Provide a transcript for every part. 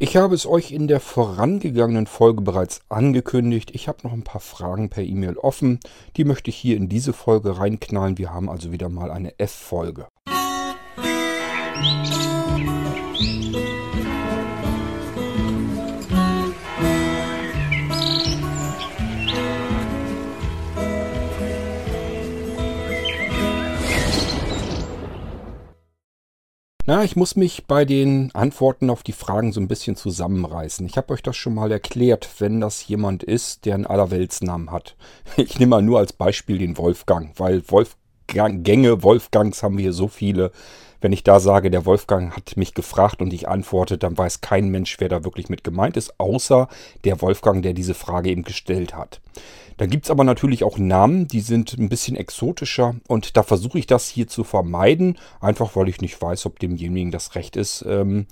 Ich habe es euch in der vorangegangenen Folge bereits angekündigt. Ich habe noch ein paar Fragen per E-Mail offen. Die möchte ich hier in diese Folge reinknallen. Wir haben also wieder mal eine F-Folge. Na, ich muss mich bei den Antworten auf die Fragen so ein bisschen zusammenreißen. Ich habe euch das schon mal erklärt, wenn das jemand ist, der einen Allerweltsnamen hat. Ich nehme mal nur als Beispiel den Wolfgang, weil Wolfgänge, Wolfgangs haben wir hier so viele. Wenn ich da sage, der Wolfgang hat mich gefragt und ich antworte, dann weiß kein Mensch, wer da wirklich mit gemeint ist, außer der Wolfgang, der diese Frage eben gestellt hat. Da gibt es aber natürlich auch Namen, die sind ein bisschen exotischer und da versuche ich das hier zu vermeiden, einfach weil ich nicht weiß, ob demjenigen das recht ist, ähm,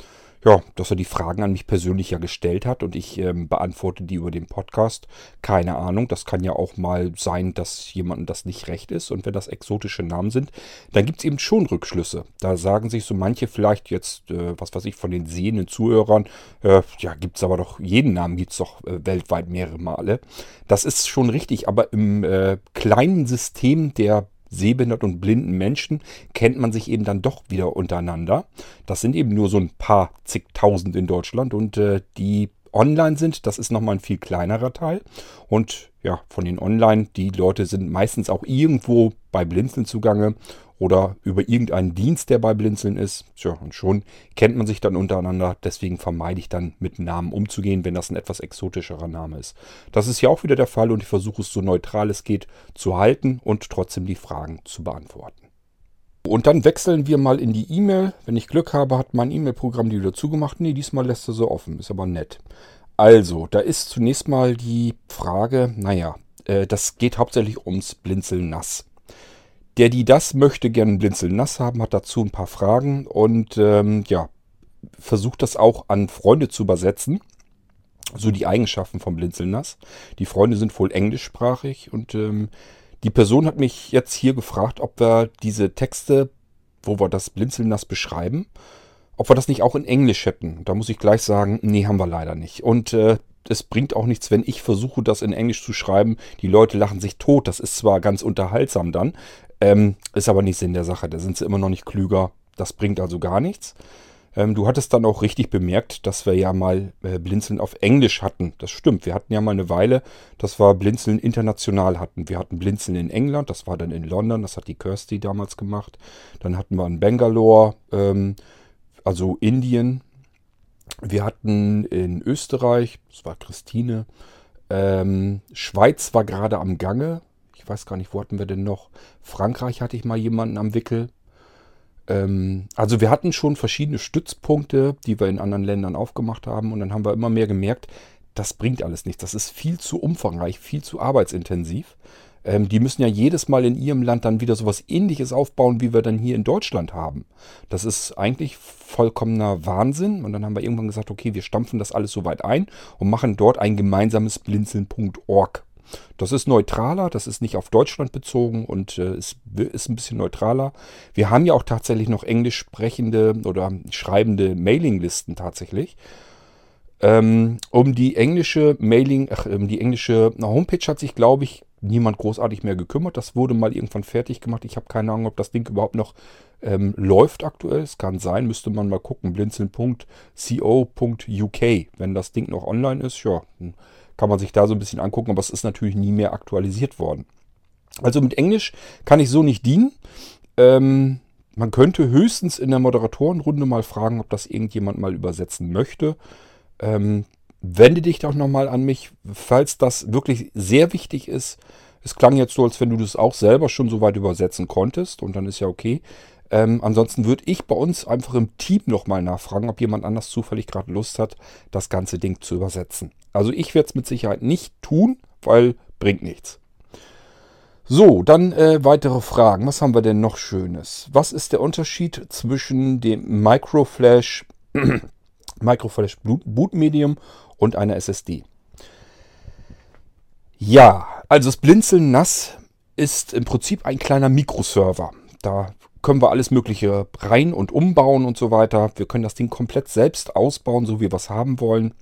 ja, dass er die Fragen an mich persönlich ja gestellt hat und ich ähm, beantworte die über den Podcast. Keine Ahnung, das kann ja auch mal sein, dass jemandem das nicht recht ist. Und wenn das exotische Namen sind, dann gibt es eben schon Rückschlüsse. Da sagen sich so manche vielleicht jetzt, äh, was weiß ich, von den sehenden Zuhörern, äh, ja, gibt es aber doch, jeden Namen gibt es doch äh, weltweit mehrere Male. Das ist schon richtig, aber im äh, kleinen System der sehbehinderten und blinden Menschen kennt man sich eben dann doch wieder untereinander. Das sind eben nur so ein paar zigtausend in Deutschland und äh, die online sind, das ist nochmal ein viel kleinerer Teil. Und ja, von den online, die Leute sind meistens auch irgendwo bei Blinzeln zugange oder über irgendeinen Dienst, der bei Blinzeln ist. Tja, und schon kennt man sich dann untereinander. Deswegen vermeide ich dann mit Namen umzugehen, wenn das ein etwas exotischerer Name ist. Das ist ja auch wieder der Fall und ich versuche es so neutral es geht zu halten und trotzdem die Fragen zu beantworten. Und dann wechseln wir mal in die E-Mail. Wenn ich Glück habe, hat mein E-Mail-Programm die wieder zugemacht. Nee, diesmal lässt er so offen. Ist aber nett. Also, da ist zunächst mal die Frage, naja, äh, das geht hauptsächlich ums Blinzeln nass. Der, die das möchte, gerne Blinzeln nass haben, hat dazu ein paar Fragen und ähm, ja, versucht das auch an Freunde zu übersetzen. So die Eigenschaften vom Blinzeln nass. Die Freunde sind wohl englischsprachig und ähm, die Person hat mich jetzt hier gefragt, ob wir diese Texte, wo wir das Blinzeln nass beschreiben, ob wir das nicht auch in Englisch hätten. Da muss ich gleich sagen, nee, haben wir leider nicht. Und äh, es bringt auch nichts, wenn ich versuche, das in Englisch zu schreiben. Die Leute lachen sich tot. Das ist zwar ganz unterhaltsam dann, ähm, ist aber nicht Sinn der Sache. Da sind sie immer noch nicht klüger. Das bringt also gar nichts. Ähm, du hattest dann auch richtig bemerkt, dass wir ja mal äh, Blinzeln auf Englisch hatten. Das stimmt. Wir hatten ja mal eine Weile, dass wir Blinzeln international hatten. Wir hatten Blinzeln in England, das war dann in London, das hat die Kirsty damals gemacht. Dann hatten wir in Bangalore, ähm, also Indien. Wir hatten in Österreich, das war Christine. Ähm, Schweiz war gerade am Gange. Weiß gar nicht, wo hatten wir denn noch? Frankreich hatte ich mal jemanden am Wickel. Ähm, also wir hatten schon verschiedene Stützpunkte, die wir in anderen Ländern aufgemacht haben. Und dann haben wir immer mehr gemerkt, das bringt alles nichts. Das ist viel zu umfangreich, viel zu arbeitsintensiv. Ähm, die müssen ja jedes Mal in ihrem Land dann wieder sowas ähnliches aufbauen, wie wir dann hier in Deutschland haben. Das ist eigentlich vollkommener Wahnsinn. Und dann haben wir irgendwann gesagt, okay, wir stampfen das alles so weit ein und machen dort ein gemeinsames blinzeln.org das ist neutraler, das ist nicht auf Deutschland bezogen und äh, ist, ist ein bisschen neutraler. Wir haben ja auch tatsächlich noch englisch sprechende oder schreibende Mailinglisten tatsächlich. Ähm, um die englische Mailing, ach, um die englische Homepage hat sich, glaube ich, niemand großartig mehr gekümmert. Das wurde mal irgendwann fertig gemacht. Ich habe keine Ahnung, ob das Ding überhaupt noch ähm, läuft aktuell. Es kann sein, müsste man mal gucken. blinzeln.co.uk. Wenn das Ding noch online ist, ja, kann man sich da so ein bisschen angucken, aber es ist natürlich nie mehr aktualisiert worden. Also mit Englisch kann ich so nicht dienen. Ähm, man könnte höchstens in der Moderatorenrunde mal fragen, ob das irgendjemand mal übersetzen möchte. Ähm, wende dich doch nochmal an mich, falls das wirklich sehr wichtig ist. Es klang jetzt so, als wenn du das auch selber schon so weit übersetzen konntest und dann ist ja okay. Ähm, ansonsten würde ich bei uns einfach im Team nochmal nachfragen, ob jemand anders zufällig gerade Lust hat, das ganze Ding zu übersetzen. Also ich werde es mit Sicherheit nicht tun, weil bringt nichts. So, dann äh, weitere Fragen. Was haben wir denn noch Schönes? Was ist der Unterschied zwischen dem Microflash, Microflash Boot Medium und einer SSD? Ja, also das Blinzeln nass ist im Prinzip ein kleiner Mikroserver. Da können wir alles Mögliche rein und umbauen und so weiter. Wir können das Ding komplett selbst ausbauen, so wie wir es haben wollen.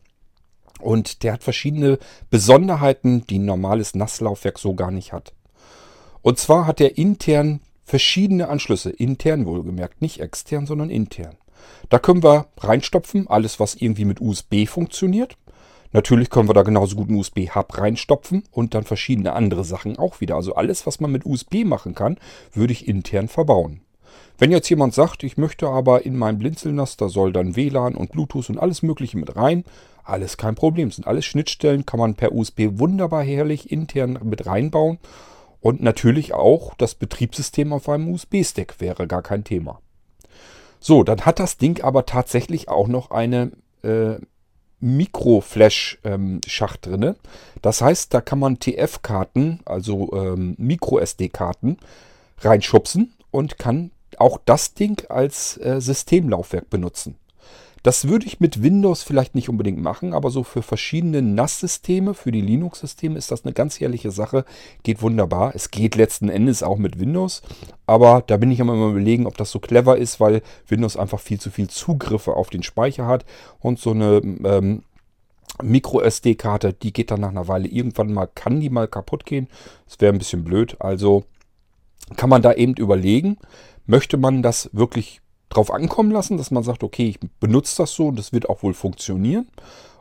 Und der hat verschiedene Besonderheiten, die ein normales Nasslaufwerk so gar nicht hat. Und zwar hat er intern verschiedene Anschlüsse, intern wohlgemerkt, nicht extern, sondern intern. Da können wir reinstopfen, alles was irgendwie mit USB funktioniert. Natürlich können wir da genauso gut einen USB-Hub reinstopfen und dann verschiedene andere Sachen auch wieder. Also alles, was man mit USB machen kann, würde ich intern verbauen. Wenn jetzt jemand sagt, ich möchte aber in meinem Blinzelnass, da soll dann WLAN und Bluetooth und alles mögliche mit rein, alles kein Problem. Sind alles Schnittstellen, kann man per USB wunderbar herrlich intern mit reinbauen. Und natürlich auch das Betriebssystem auf einem USB-Stick wäre gar kein Thema. So, dann hat das Ding aber tatsächlich auch noch eine äh, Micro-Flash-Schacht ähm, drin. Das heißt, da kann man TF-Karten, also ähm, Micro-SD-Karten, reinschubsen und kann auch das Ding als äh, Systemlaufwerk benutzen. Das würde ich mit Windows vielleicht nicht unbedingt machen, aber so für verschiedene NAS-Systeme, für die Linux-Systeme ist das eine ganz ehrliche Sache. Geht wunderbar. Es geht letzten Endes auch mit Windows, aber da bin ich immer mal überlegen, ob das so clever ist, weil Windows einfach viel zu viel Zugriffe auf den Speicher hat und so eine ähm, Micro-SD-Karte, die geht dann nach einer Weile irgendwann mal, kann die mal kaputt gehen. Das wäre ein bisschen blöd. Also kann man da eben überlegen, möchte man das wirklich drauf ankommen lassen, dass man sagt, okay, ich benutze das so und das wird auch wohl funktionieren.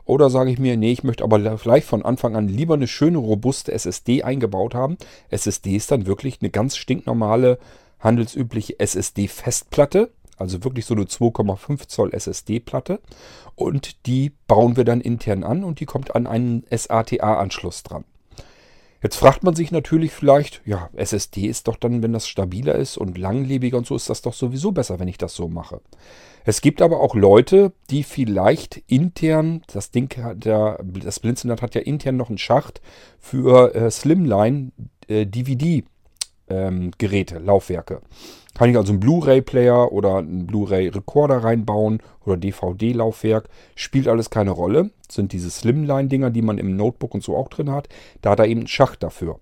Oder sage ich mir, nee, ich möchte aber vielleicht von Anfang an lieber eine schöne, robuste SSD eingebaut haben. SSD ist dann wirklich eine ganz stinknormale, handelsübliche SSD-Festplatte. Also wirklich so eine 2,5 Zoll SSD-Platte. Und die bauen wir dann intern an und die kommt an einen SATA-Anschluss dran. Jetzt fragt man sich natürlich vielleicht, ja, SSD ist doch dann, wenn das stabiler ist und langlebiger und so, ist das doch sowieso besser, wenn ich das so mache. Es gibt aber auch Leute, die vielleicht intern, das Ding, der, das Blinzelnet hat ja intern noch einen Schacht für äh, Slimline äh, DVD ähm, Geräte, Laufwerke. Kann ich also einen Blu-ray-Player oder einen Blu-ray-Recorder reinbauen oder DVD-Laufwerk. Spielt alles keine Rolle. Das sind diese Slimline-Dinger, die man im Notebook und so auch drin hat. Da hat er eben einen Schacht dafür.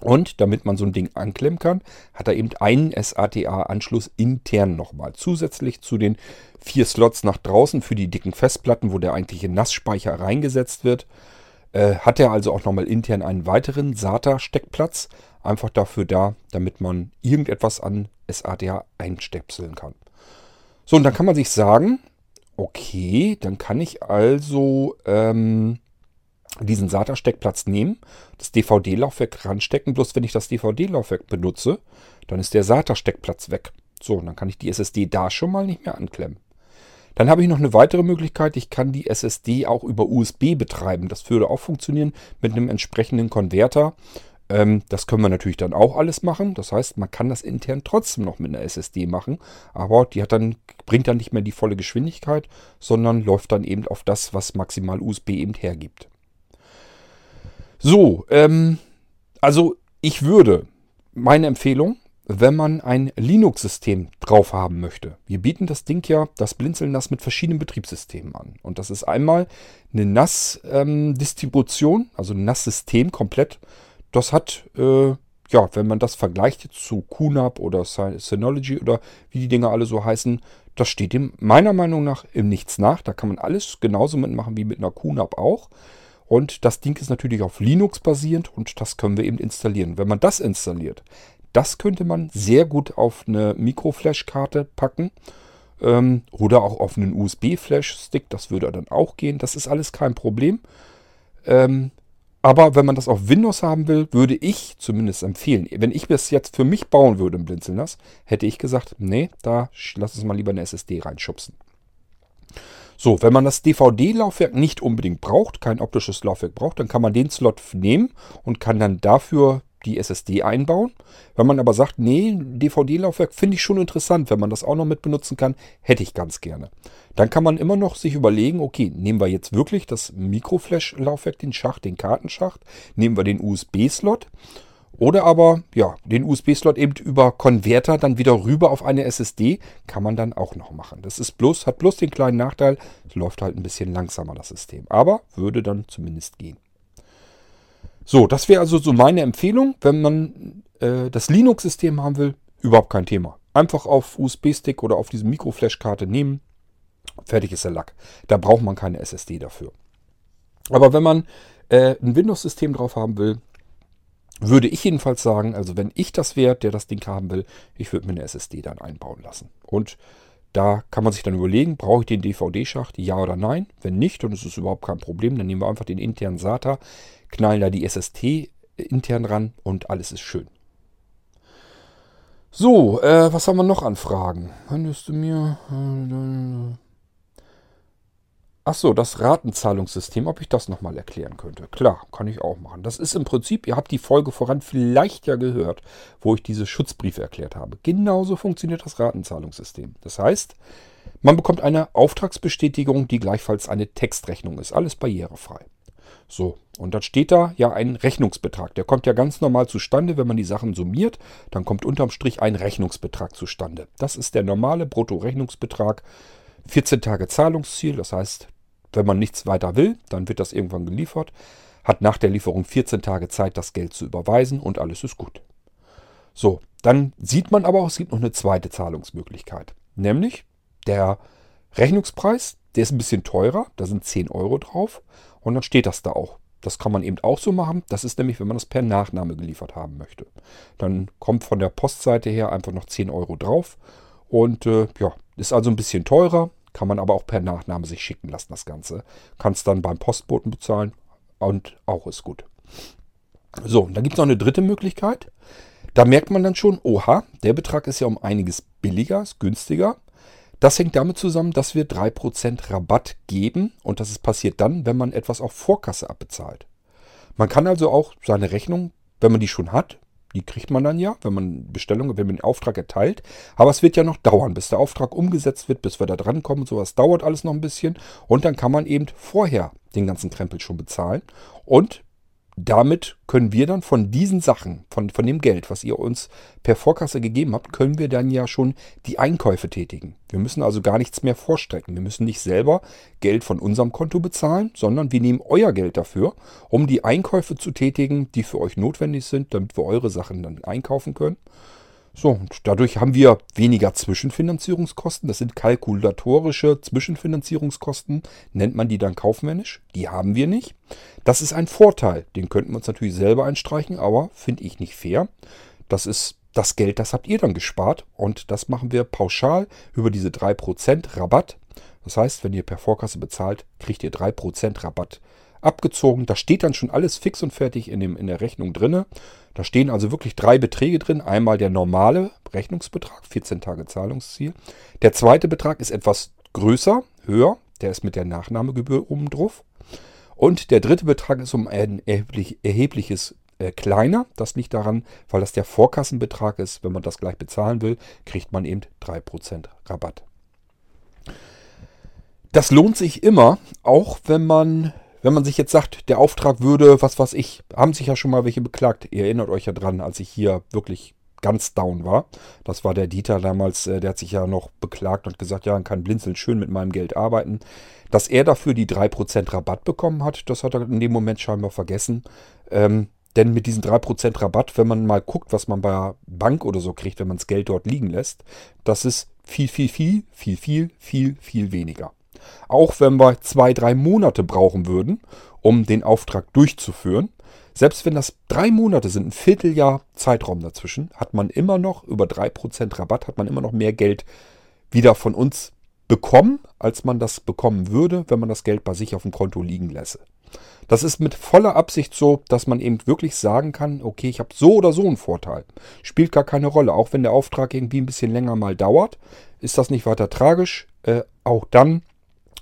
Und damit man so ein Ding anklemmen kann, hat er eben einen SATA-Anschluss intern nochmal. Zusätzlich zu den vier Slots nach draußen für die dicken Festplatten, wo der eigentliche Nassspeicher reingesetzt wird, äh, hat er also auch nochmal intern einen weiteren SATA-Steckplatz einfach dafür da, damit man irgendetwas an SATA einstöpseln kann. So, und dann kann man sich sagen, okay, dann kann ich also ähm, diesen SATA-Steckplatz nehmen, das DVD-Laufwerk ranstecken. Bloß wenn ich das DVD-Laufwerk benutze, dann ist der SATA-Steckplatz weg. So, und dann kann ich die SSD da schon mal nicht mehr anklemmen. Dann habe ich noch eine weitere Möglichkeit. Ich kann die SSD auch über USB betreiben. Das würde auch funktionieren mit einem entsprechenden Konverter. Ähm, das können wir natürlich dann auch alles machen. Das heißt, man kann das intern trotzdem noch mit einer SSD machen, aber die hat dann, bringt dann nicht mehr die volle Geschwindigkeit, sondern läuft dann eben auf das, was maximal USB eben hergibt. So, ähm, also ich würde, meine Empfehlung, wenn man ein Linux-System drauf haben möchte. Wir bieten das Ding ja, das Blinzeln NAS mit verschiedenen Betriebssystemen an. Und das ist einmal eine NAS-Distribution, ähm, also ein NAS-System komplett das hat, äh, ja, wenn man das vergleicht zu QNAP oder Synology oder wie die Dinger alle so heißen, das steht dem meiner Meinung nach im Nichts nach. Da kann man alles genauso mitmachen wie mit einer QNAP auch. Und das Ding ist natürlich auf Linux basierend und das können wir eben installieren. Wenn man das installiert, das könnte man sehr gut auf eine Mikroflash-Karte packen ähm, oder auch auf einen USB-Flash-Stick. Das würde dann auch gehen. Das ist alles kein Problem. Ähm, aber wenn man das auf Windows haben will, würde ich zumindest empfehlen, wenn ich das jetzt für mich bauen würde im Blinzelnass, hätte ich gesagt, nee, da lass uns mal lieber eine SSD reinschubsen. So, wenn man das DVD-Laufwerk nicht unbedingt braucht, kein optisches Laufwerk braucht, dann kann man den Slot nehmen und kann dann dafür die SSD einbauen. Wenn man aber sagt, nee, DVD-Laufwerk finde ich schon interessant, wenn man das auch noch mit benutzen kann, hätte ich ganz gerne. Dann kann man immer noch sich überlegen, okay, nehmen wir jetzt wirklich das Mikroflash-Laufwerk, den Schacht, den Kartenschacht, nehmen wir den USB-Slot oder aber, ja, den USB-Slot eben über Konverter dann wieder rüber auf eine SSD, kann man dann auch noch machen. Das ist bloß, hat bloß den kleinen Nachteil, es läuft halt ein bisschen langsamer, das System. Aber würde dann zumindest gehen. So, das wäre also so meine Empfehlung, wenn man äh, das Linux-System haben will, überhaupt kein Thema. Einfach auf USB-Stick oder auf diese Mikroflash-Karte nehmen. Fertig ist der Lack. Da braucht man keine SSD dafür. Aber wenn man äh, ein Windows-System drauf haben will, würde ich jedenfalls sagen, also wenn ich das wäre, der das Ding haben will, ich würde mir eine SSD dann einbauen lassen. Und da kann man sich dann überlegen, brauche ich den DVD-Schacht, ja oder nein? Wenn nicht, dann ist es überhaupt kein Problem. Dann nehmen wir einfach den internen SATA, knallen da die SST intern ran und alles ist schön. So, äh, was haben wir noch an Fragen? Könntest du mir... Achso, das Ratenzahlungssystem, ob ich das nochmal erklären könnte. Klar, kann ich auch machen. Das ist im Prinzip, ihr habt die Folge voran vielleicht ja gehört, wo ich diese Schutzbriefe erklärt habe. Genauso funktioniert das Ratenzahlungssystem. Das heißt, man bekommt eine Auftragsbestätigung, die gleichfalls eine Textrechnung ist. Alles barrierefrei. So, und dann steht da ja ein Rechnungsbetrag. Der kommt ja ganz normal zustande, wenn man die Sachen summiert. Dann kommt unterm Strich ein Rechnungsbetrag zustande. Das ist der normale Bruttorechnungsbetrag. 14 Tage Zahlungsziel, das heißt, wenn man nichts weiter will, dann wird das irgendwann geliefert. Hat nach der Lieferung 14 Tage Zeit, das Geld zu überweisen und alles ist gut. So, dann sieht man aber auch, es gibt noch eine zweite Zahlungsmöglichkeit. Nämlich der Rechnungspreis, der ist ein bisschen teurer, da sind 10 Euro drauf und dann steht das da auch. Das kann man eben auch so machen. Das ist nämlich, wenn man das per Nachname geliefert haben möchte. Dann kommt von der Postseite her einfach noch 10 Euro drauf. Und äh, ja, ist also ein bisschen teurer, kann man aber auch per Nachname sich schicken lassen, das Ganze. Kannst dann beim Postboten bezahlen und auch ist gut. So, dann gibt es noch eine dritte Möglichkeit. Da merkt man dann schon, oha, der Betrag ist ja um einiges billiger, ist günstiger. Das hängt damit zusammen, dass wir 3% Rabatt geben und das ist passiert dann, wenn man etwas auf Vorkasse abbezahlt. Man kann also auch seine Rechnung, wenn man die schon hat, die kriegt man dann ja, wenn man Bestellung, wenn man den Auftrag erteilt. Aber es wird ja noch dauern, bis der Auftrag umgesetzt wird, bis wir da dran kommen. Sowas dauert alles noch ein bisschen. Und dann kann man eben vorher den ganzen Krempel schon bezahlen. Und damit können wir dann von diesen Sachen, von, von dem Geld, was ihr uns per Vorkasse gegeben habt, können wir dann ja schon die Einkäufe tätigen. Wir müssen also gar nichts mehr vorstrecken. Wir müssen nicht selber Geld von unserem Konto bezahlen, sondern wir nehmen euer Geld dafür, um die Einkäufe zu tätigen, die für euch notwendig sind, damit wir eure Sachen dann einkaufen können. So, und dadurch haben wir weniger Zwischenfinanzierungskosten. Das sind kalkulatorische Zwischenfinanzierungskosten, nennt man die dann kaufmännisch. Die haben wir nicht. Das ist ein Vorteil. Den könnten wir uns natürlich selber einstreichen, aber finde ich nicht fair. Das ist das Geld, das habt ihr dann gespart und das machen wir pauschal über diese 3% Rabatt. Das heißt, wenn ihr per Vorkasse bezahlt, kriegt ihr 3% Rabatt abgezogen. Da steht dann schon alles fix und fertig in, dem, in der Rechnung drin. Da stehen also wirklich drei Beträge drin. Einmal der normale Rechnungsbetrag, 14 Tage Zahlungsziel. Der zweite Betrag ist etwas größer, höher. Der ist mit der Nachnahmegebühr oben drauf. Und der dritte Betrag ist um ein erheblich, erhebliches äh, kleiner. Das liegt daran, weil das der Vorkassenbetrag ist. Wenn man das gleich bezahlen will, kriegt man eben 3% Rabatt. Das lohnt sich immer, auch wenn man wenn man sich jetzt sagt, der Auftrag würde, was weiß ich, haben sich ja schon mal welche beklagt. Ihr erinnert euch ja dran, als ich hier wirklich ganz down war. Das war der Dieter damals, äh, der hat sich ja noch beklagt und gesagt, ja, kann blinzeln schön mit meinem Geld arbeiten. Dass er dafür die 3% Rabatt bekommen hat, das hat er in dem Moment scheinbar vergessen. Ähm, denn mit diesen 3% Rabatt, wenn man mal guckt, was man bei der Bank oder so kriegt, wenn man das Geld dort liegen lässt, das ist viel, viel, viel, viel, viel, viel, viel weniger. Auch wenn wir zwei, drei Monate brauchen würden, um den Auftrag durchzuführen, selbst wenn das drei Monate sind, ein Vierteljahr Zeitraum dazwischen, hat man immer noch über 3% Rabatt, hat man immer noch mehr Geld wieder von uns bekommen, als man das bekommen würde, wenn man das Geld bei sich auf dem Konto liegen lässe. Das ist mit voller Absicht so, dass man eben wirklich sagen kann, okay, ich habe so oder so einen Vorteil. Spielt gar keine Rolle. Auch wenn der Auftrag irgendwie ein bisschen länger mal dauert, ist das nicht weiter tragisch. Äh, auch dann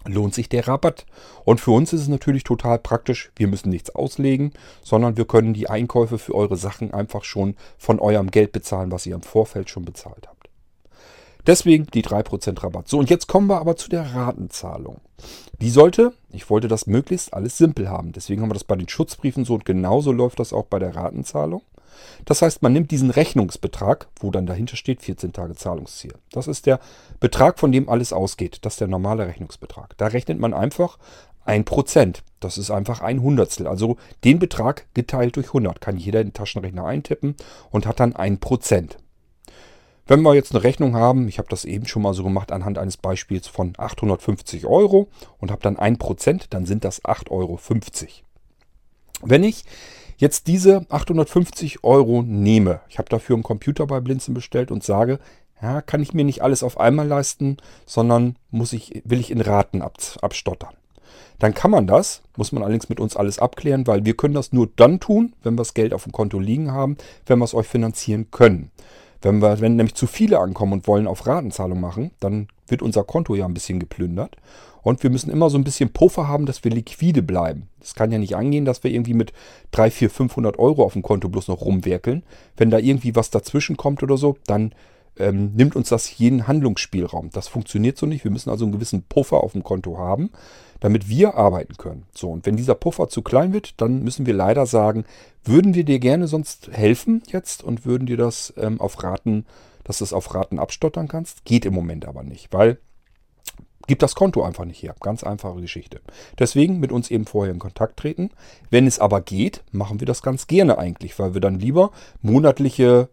lohnt sich der Rabatt. Und für uns ist es natürlich total praktisch. Wir müssen nichts auslegen, sondern wir können die Einkäufe für eure Sachen einfach schon von eurem Geld bezahlen, was ihr im Vorfeld schon bezahlt habt. Deswegen die 3% Rabatt. So, und jetzt kommen wir aber zu der Ratenzahlung. Die sollte, ich wollte das möglichst alles simpel haben. Deswegen haben wir das bei den Schutzbriefen so und genauso läuft das auch bei der Ratenzahlung. Das heißt, man nimmt diesen Rechnungsbetrag, wo dann dahinter steht 14 Tage Zahlungsziel. Das ist der Betrag, von dem alles ausgeht. Das ist der normale Rechnungsbetrag. Da rechnet man einfach 1%. Das ist einfach ein Hundertstel. Also den Betrag geteilt durch 100 kann jeder in den Taschenrechner eintippen und hat dann 1%. Wenn wir jetzt eine Rechnung haben, ich habe das eben schon mal so gemacht anhand eines Beispiels von 850 Euro und habe dann 1%, dann sind das 8,50 Euro. Wenn ich jetzt diese 850 Euro nehme, ich habe dafür einen Computer bei Blinzen bestellt und sage, ja, kann ich mir nicht alles auf einmal leisten, sondern muss ich, will ich in Raten ab, abstottern. Dann kann man das, muss man allerdings mit uns alles abklären, weil wir können das nur dann tun, wenn wir das Geld auf dem Konto liegen haben, wenn wir es euch finanzieren können. Wenn, wir, wenn nämlich zu viele ankommen und wollen auf Ratenzahlung machen, dann wird unser Konto ja ein bisschen geplündert. Und wir müssen immer so ein bisschen Puffer haben, dass wir liquide bleiben. Es kann ja nicht angehen, dass wir irgendwie mit 3, 4, 500 Euro auf dem Konto bloß noch rumwerkeln. Wenn da irgendwie was dazwischen kommt oder so, dann ähm, nimmt uns das jeden Handlungsspielraum. Das funktioniert so nicht. Wir müssen also einen gewissen Puffer auf dem Konto haben, damit wir arbeiten können. So, und wenn dieser Puffer zu klein wird, dann müssen wir leider sagen, würden wir dir gerne sonst helfen jetzt und würden dir das ähm, auf Raten, dass du es auf Raten abstottern kannst. Geht im Moment aber nicht, weil gibt das Konto einfach nicht her. Ganz einfache Geschichte. Deswegen mit uns eben vorher in Kontakt treten. Wenn es aber geht, machen wir das ganz gerne eigentlich, weil wir dann lieber monatliche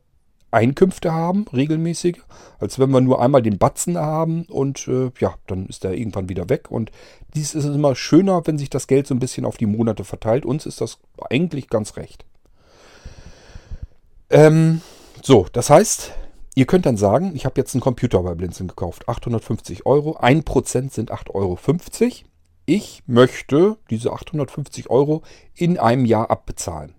Einkünfte haben, regelmäßig, als wenn wir nur einmal den Batzen haben und äh, ja, dann ist der irgendwann wieder weg. Und dies ist immer schöner, wenn sich das Geld so ein bisschen auf die Monate verteilt. Uns ist das eigentlich ganz recht. Ähm, so, das heißt, ihr könnt dann sagen, ich habe jetzt einen Computer bei Blinzeln gekauft, 850 Euro, 1% sind 8,50 Euro. Ich möchte diese 850 Euro in einem Jahr abbezahlen.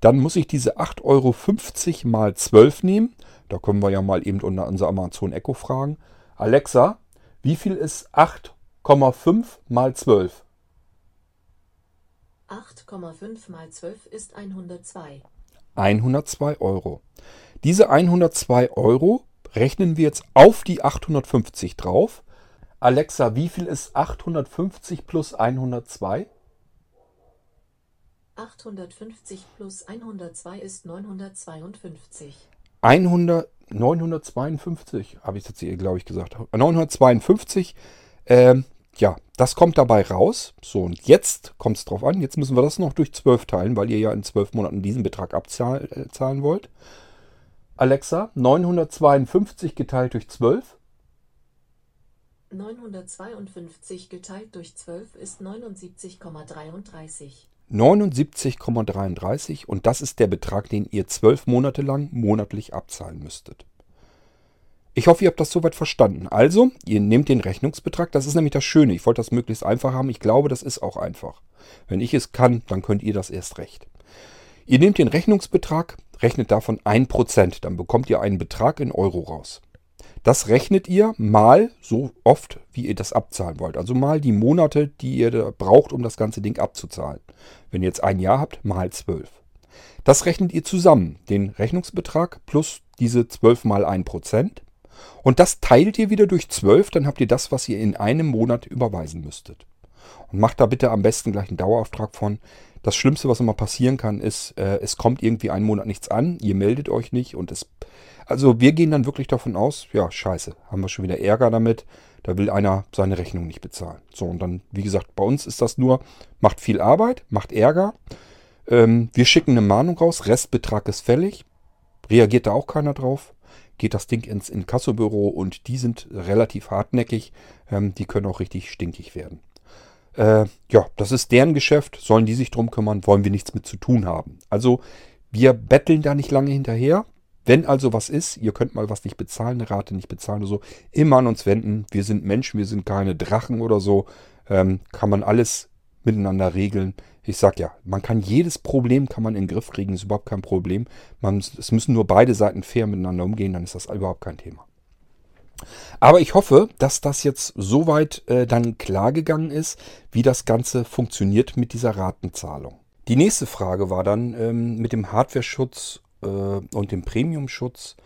Dann muss ich diese 8,50 Euro mal 12 nehmen. Da können wir ja mal eben unter unser Amazon Echo fragen. Alexa, wie viel ist 8,5 mal 12? 8,5 mal 12 ist 102. 102 Euro. Diese 102 Euro rechnen wir jetzt auf die 850 drauf. Alexa, wie viel ist 850 plus 102? 850 plus 102 ist 952. 100, 952, habe ich jetzt hier, glaube ich, gesagt. 952, ähm, ja, das kommt dabei raus. So, und jetzt kommt es drauf an. Jetzt müssen wir das noch durch 12 teilen, weil ihr ja in 12 Monaten diesen Betrag abzahlen äh, wollt. Alexa, 952 geteilt durch 12. 952 geteilt durch 12 ist 79,33. 79,33 und das ist der Betrag, den ihr zwölf Monate lang monatlich abzahlen müsstet. Ich hoffe, ihr habt das soweit verstanden. Also, ihr nehmt den Rechnungsbetrag, das ist nämlich das Schöne. Ich wollte das möglichst einfach haben. Ich glaube, das ist auch einfach. Wenn ich es kann, dann könnt ihr das erst recht. Ihr nehmt den Rechnungsbetrag, rechnet davon 1%, dann bekommt ihr einen Betrag in Euro raus. Das rechnet ihr mal so oft, wie ihr das abzahlen wollt. Also mal die Monate, die ihr braucht, um das ganze Ding abzuzahlen. Wenn ihr jetzt ein Jahr habt, mal 12. Das rechnet ihr zusammen, den Rechnungsbetrag plus diese 12 mal 1%. Und das teilt ihr wieder durch 12, dann habt ihr das, was ihr in einem Monat überweisen müsstet. Und macht da bitte am besten gleich einen Dauerauftrag von. Das Schlimmste, was immer passieren kann, ist, äh, es kommt irgendwie einen Monat nichts an, ihr meldet euch nicht und es also wir gehen dann wirklich davon aus, ja, scheiße, haben wir schon wieder Ärger damit. Da will einer seine Rechnung nicht bezahlen. So, und dann, wie gesagt, bei uns ist das nur, macht viel Arbeit, macht Ärger. Ähm, wir schicken eine Mahnung raus, Restbetrag ist fällig. Reagiert da auch keiner drauf. Geht das Ding ins Inkassobüro und die sind relativ hartnäckig. Ähm, die können auch richtig stinkig werden. Äh, ja, das ist deren Geschäft. Sollen die sich drum kümmern, wollen wir nichts mit zu tun haben. Also wir betteln da nicht lange hinterher. Wenn also was ist, ihr könnt mal was nicht bezahlen, eine Rate nicht bezahlen oder so, immer an uns wenden. Wir sind Menschen, wir sind keine Drachen oder so. Ähm, kann man alles miteinander regeln. Ich sag ja, man kann jedes Problem kann man in den Griff kriegen, ist überhaupt kein Problem. Man, es müssen nur beide Seiten fair miteinander umgehen, dann ist das überhaupt kein Thema. Aber ich hoffe, dass das jetzt soweit äh, dann klar gegangen ist, wie das Ganze funktioniert mit dieser Ratenzahlung. Die nächste Frage war dann ähm, mit dem Hardware-Schutz äh, und dem Premium-Schutz.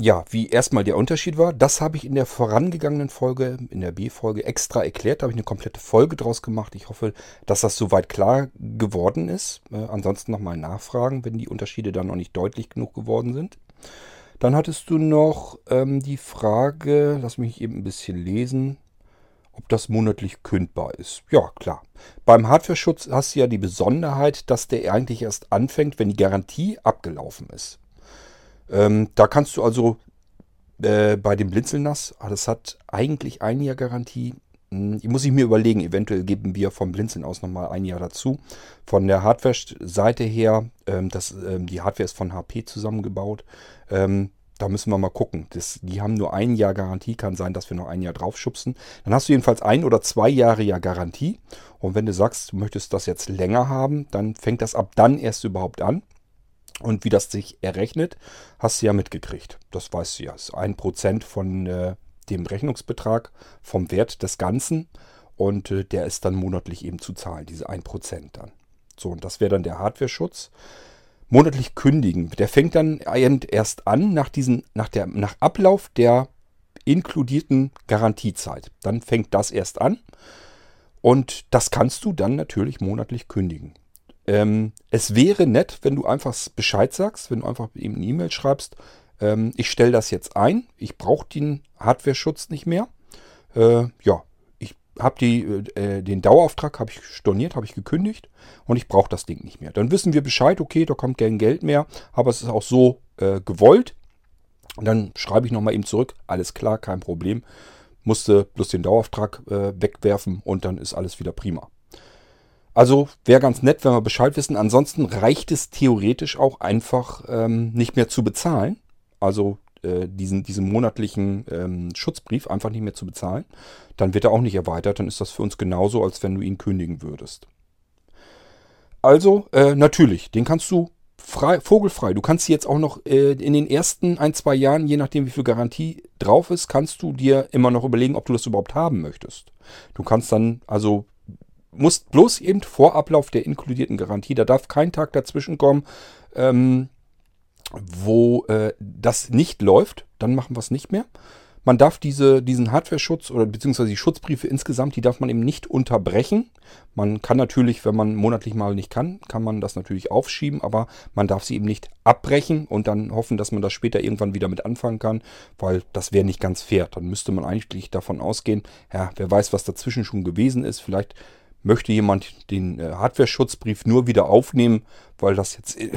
Ja, wie erstmal der Unterschied war, das habe ich in der vorangegangenen Folge, in der B-Folge extra erklärt. Da habe ich eine komplette Folge draus gemacht. Ich hoffe, dass das soweit klar geworden ist. Äh, ansonsten nochmal nachfragen, wenn die Unterschiede dann noch nicht deutlich genug geworden sind. Dann hattest du noch ähm, die Frage, lass mich eben ein bisschen lesen ob das monatlich kündbar ist. Ja, klar. Beim Hardware-Schutz hast du ja die Besonderheit, dass der eigentlich erst anfängt, wenn die Garantie abgelaufen ist. Ähm, da kannst du also äh, bei dem Blinzelnass, ah, das hat eigentlich ein Jahr Garantie. Hm, Ich muss ich mir überlegen, eventuell geben wir vom Blinzeln aus nochmal ein Jahr dazu. Von der Hardware-Seite her, ähm, das, ähm, die Hardware ist von HP zusammengebaut. Ähm, da müssen wir mal gucken. Das, die haben nur ein Jahr Garantie, kann sein, dass wir noch ein Jahr draufschubsen. Dann hast du jedenfalls ein oder zwei Jahre ja Garantie. Und wenn du sagst, du möchtest das jetzt länger haben, dann fängt das ab dann erst überhaupt an. Und wie das sich errechnet, hast du ja mitgekriegt. Das weißt du ja. Das ist ein Prozent von äh, dem Rechnungsbetrag vom Wert des Ganzen. Und äh, der ist dann monatlich eben zu zahlen, diese ein Prozent dann. So, und das wäre dann der Hardware-Schutz. Monatlich kündigen. Der fängt dann erst an nach, diesen, nach, der, nach Ablauf der inkludierten Garantiezeit. Dann fängt das erst an. Und das kannst du dann natürlich monatlich kündigen. Ähm, es wäre nett, wenn du einfach Bescheid sagst, wenn du einfach eben eine E-Mail schreibst, ähm, ich stelle das jetzt ein, ich brauche den Hardware-Schutz nicht mehr. Äh, ja, ich habe äh, den Dauerauftrag habe ich storniert, habe ich gekündigt und ich brauche das Ding nicht mehr. Dann wissen wir Bescheid, okay, da kommt kein Geld mehr, aber es ist auch so äh, gewollt. Und dann schreibe ich nochmal eben zurück, alles klar, kein Problem. Musste bloß den Dauerauftrag äh, wegwerfen und dann ist alles wieder prima. Also wäre ganz nett, wenn wir Bescheid wissen. Ansonsten reicht es theoretisch auch einfach ähm, nicht mehr zu bezahlen. Also äh, diesen, diesen monatlichen ähm, Schutzbrief einfach nicht mehr zu bezahlen. Dann wird er auch nicht erweitert. Dann ist das für uns genauso, als wenn du ihn kündigen würdest. Also äh, natürlich, den kannst du frei, vogelfrei. Du kannst jetzt auch noch äh, in den ersten ein, zwei Jahren, je nachdem wie viel Garantie drauf ist, kannst du dir immer noch überlegen, ob du das überhaupt haben möchtest. Du kannst dann also musst bloß eben vor Ablauf der inkludierten Garantie, da darf kein Tag dazwischen kommen, ähm, wo äh, das nicht läuft, dann machen wir es nicht mehr. Man darf diese, diesen Hardware-Schutz oder beziehungsweise die Schutzbriefe insgesamt, die darf man eben nicht unterbrechen. Man kann natürlich, wenn man monatlich mal nicht kann, kann man das natürlich aufschieben, aber man darf sie eben nicht abbrechen und dann hoffen, dass man das später irgendwann wieder mit anfangen kann, weil das wäre nicht ganz fair. Dann müsste man eigentlich davon ausgehen, ja, wer weiß, was dazwischen schon gewesen ist. Vielleicht möchte jemand den äh, Hardware-Schutzbrief nur wieder aufnehmen, weil das jetzt äh,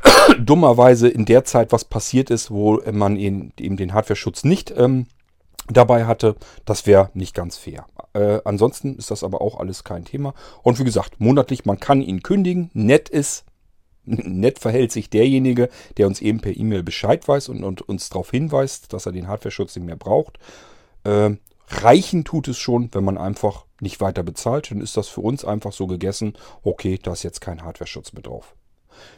dummerweise in der Zeit was passiert ist, wo man eben, eben den Hardware-Schutz nicht ähm, dabei hatte. Das wäre nicht ganz fair. Äh, ansonsten ist das aber auch alles kein Thema. Und wie gesagt, monatlich, man kann ihn kündigen. Nett ist, nett verhält sich derjenige, der uns eben per E-Mail Bescheid weiß und, und uns darauf hinweist, dass er den Hardware-Schutz nicht mehr braucht. Äh, reichen tut es schon, wenn man einfach nicht weiter bezahlt, dann ist das für uns einfach so gegessen, okay, da ist jetzt kein Hardware-Schutz mehr drauf.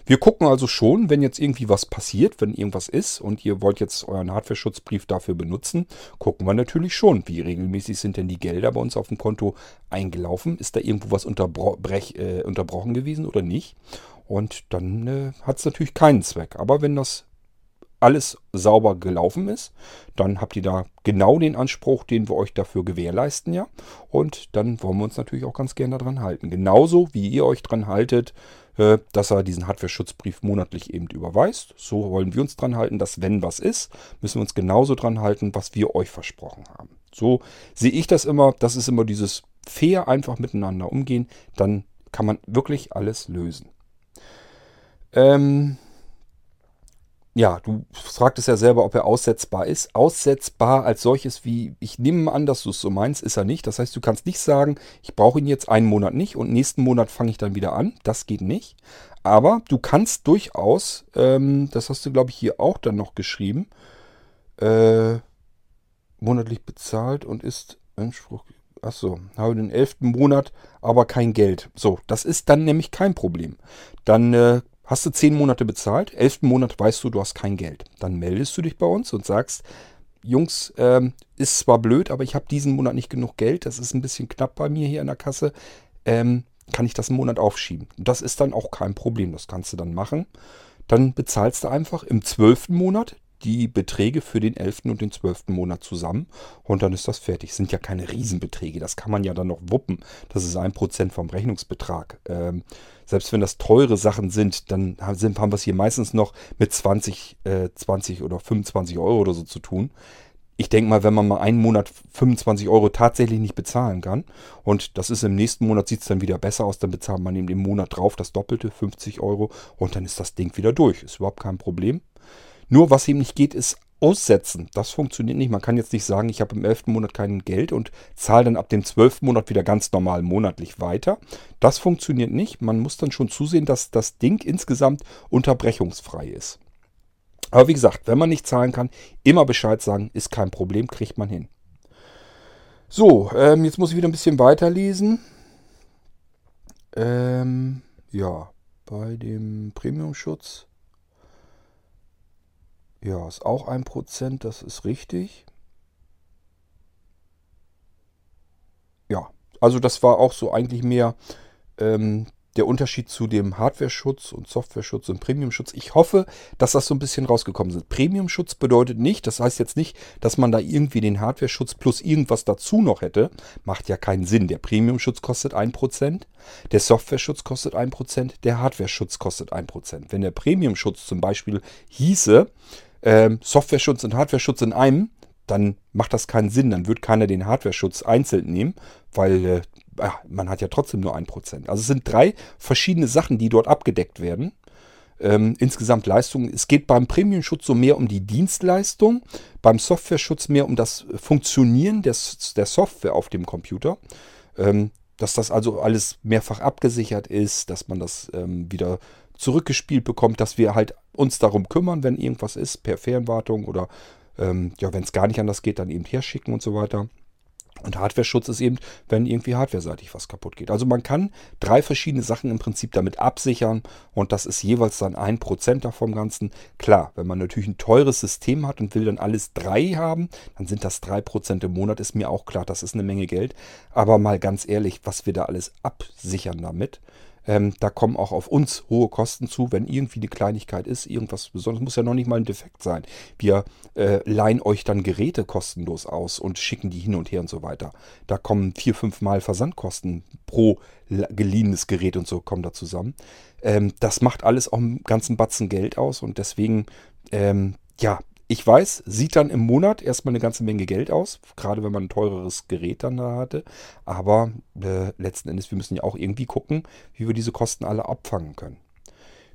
Wir gucken also schon, wenn jetzt irgendwie was passiert, wenn irgendwas ist und ihr wollt jetzt euren Hardware-Schutzbrief dafür benutzen, gucken wir natürlich schon, wie regelmäßig sind denn die Gelder bei uns auf dem Konto eingelaufen. Ist da irgendwo was äh, unterbrochen gewesen oder nicht? Und dann äh, hat es natürlich keinen Zweck. Aber wenn das alles sauber gelaufen ist, dann habt ihr da genau den Anspruch, den wir euch dafür gewährleisten, ja. Und dann wollen wir uns natürlich auch ganz gerne daran halten. Genauso wie ihr euch daran haltet, dass er diesen Hardware-Schutzbrief monatlich eben überweist. So wollen wir uns dran halten, dass wenn was ist, müssen wir uns genauso dran halten, was wir euch versprochen haben. So sehe ich das immer. Das ist immer dieses fair einfach miteinander umgehen. Dann kann man wirklich alles lösen. Ähm, ja, du fragtest ja selber, ob er aussetzbar ist. Aussetzbar als solches, wie ich nehme an, dass du es so meinst, ist er nicht. Das heißt, du kannst nicht sagen, ich brauche ihn jetzt einen Monat nicht und nächsten Monat fange ich dann wieder an. Das geht nicht. Aber du kannst durchaus, ähm, das hast du, glaube ich, hier auch dann noch geschrieben, äh, monatlich bezahlt und ist Anspruch. Achso, habe den elften Monat, aber kein Geld. So, das ist dann nämlich kein Problem. Dann äh, Hast du zehn Monate bezahlt, elften Monat weißt du, du hast kein Geld. Dann meldest du dich bei uns und sagst, Jungs, ähm, ist zwar blöd, aber ich habe diesen Monat nicht genug Geld, das ist ein bisschen knapp bei mir hier in der Kasse. Ähm, kann ich das einen Monat aufschieben? Das ist dann auch kein Problem, das kannst du dann machen. Dann bezahlst du einfach im zwölften Monat die Beträge für den 11. und den 12. Monat zusammen und dann ist das fertig. Sind ja keine Riesenbeträge, das kann man ja dann noch wuppen. Das ist ein Prozent vom Rechnungsbetrag. Ähm, selbst wenn das teure Sachen sind, dann haben wir es hier meistens noch mit 20, äh, 20 oder 25 Euro oder so zu tun. Ich denke mal, wenn man mal einen Monat 25 Euro tatsächlich nicht bezahlen kann und das ist im nächsten Monat, sieht es dann wieder besser aus, dann bezahlt man eben im Monat drauf das Doppelte, 50 Euro und dann ist das Ding wieder durch. Ist überhaupt kein Problem. Nur was eben nicht geht, ist aussetzen, das funktioniert nicht. Man kann jetzt nicht sagen, ich habe im 11. Monat kein Geld und zahle dann ab dem 12. Monat wieder ganz normal monatlich weiter. Das funktioniert nicht. Man muss dann schon zusehen, dass das Ding insgesamt unterbrechungsfrei ist. Aber wie gesagt, wenn man nicht zahlen kann, immer Bescheid sagen, ist kein Problem, kriegt man hin. So, ähm, jetzt muss ich wieder ein bisschen weiterlesen. Ähm, ja, bei dem Premium-Schutz. Ja, ist auch ein Prozent, das ist richtig. Ja, also das war auch so eigentlich mehr ähm, der Unterschied zu dem Hardware-Schutz und Software-Schutz und Premium-Schutz. Ich hoffe, dass das so ein bisschen rausgekommen ist. Premium-Schutz bedeutet nicht, das heißt jetzt nicht, dass man da irgendwie den Hardware-Schutz plus irgendwas dazu noch hätte. Macht ja keinen Sinn. Der Premium-Schutz kostet 1%, der Software-Schutz kostet 1%, der Hardware-Schutz kostet 1%. Wenn der Premium-Schutz zum Beispiel hieße, ähm, Software-Schutz und Hardware-Schutz in einem, dann macht das keinen Sinn. Dann wird keiner den Hardware-Schutz einzeln nehmen, weil äh, ja, man hat ja trotzdem nur ein Prozent. Also es sind drei verschiedene Sachen, die dort abgedeckt werden. Ähm, insgesamt Leistung. Es geht beim Premium-Schutz so mehr um die Dienstleistung, beim Software-Schutz mehr um das Funktionieren des, der Software auf dem Computer. Ähm, dass das also alles mehrfach abgesichert ist, dass man das ähm, wieder zurückgespielt bekommt, dass wir halt uns darum kümmern, wenn irgendwas ist, per Fernwartung oder ähm, ja, wenn es gar nicht anders geht, dann eben herschicken und so weiter. Und Hardware-Schutz ist eben, wenn irgendwie hardware-seitig was kaputt geht. Also man kann drei verschiedene Sachen im Prinzip damit absichern und das ist jeweils dann ein Prozent davon Ganzen. Klar, wenn man natürlich ein teures System hat und will dann alles drei haben, dann sind das drei Prozent im Monat, ist mir auch klar, das ist eine Menge Geld. Aber mal ganz ehrlich, was wir da alles absichern damit, ähm, da kommen auch auf uns hohe Kosten zu, wenn irgendwie eine Kleinigkeit ist, irgendwas Besonderes, muss ja noch nicht mal ein Defekt sein. Wir äh, leihen euch dann Geräte kostenlos aus und schicken die hin und her und so weiter. Da kommen vier, fünf Mal Versandkosten pro geliehenes Gerät und so kommen da zusammen. Ähm, das macht alles auch einen ganzen Batzen Geld aus und deswegen, ähm, ja, ich weiß, sieht dann im Monat erstmal eine ganze Menge Geld aus, gerade wenn man ein teureres Gerät dann da hatte. Aber äh, letzten Endes, wir müssen ja auch irgendwie gucken, wie wir diese Kosten alle abfangen können.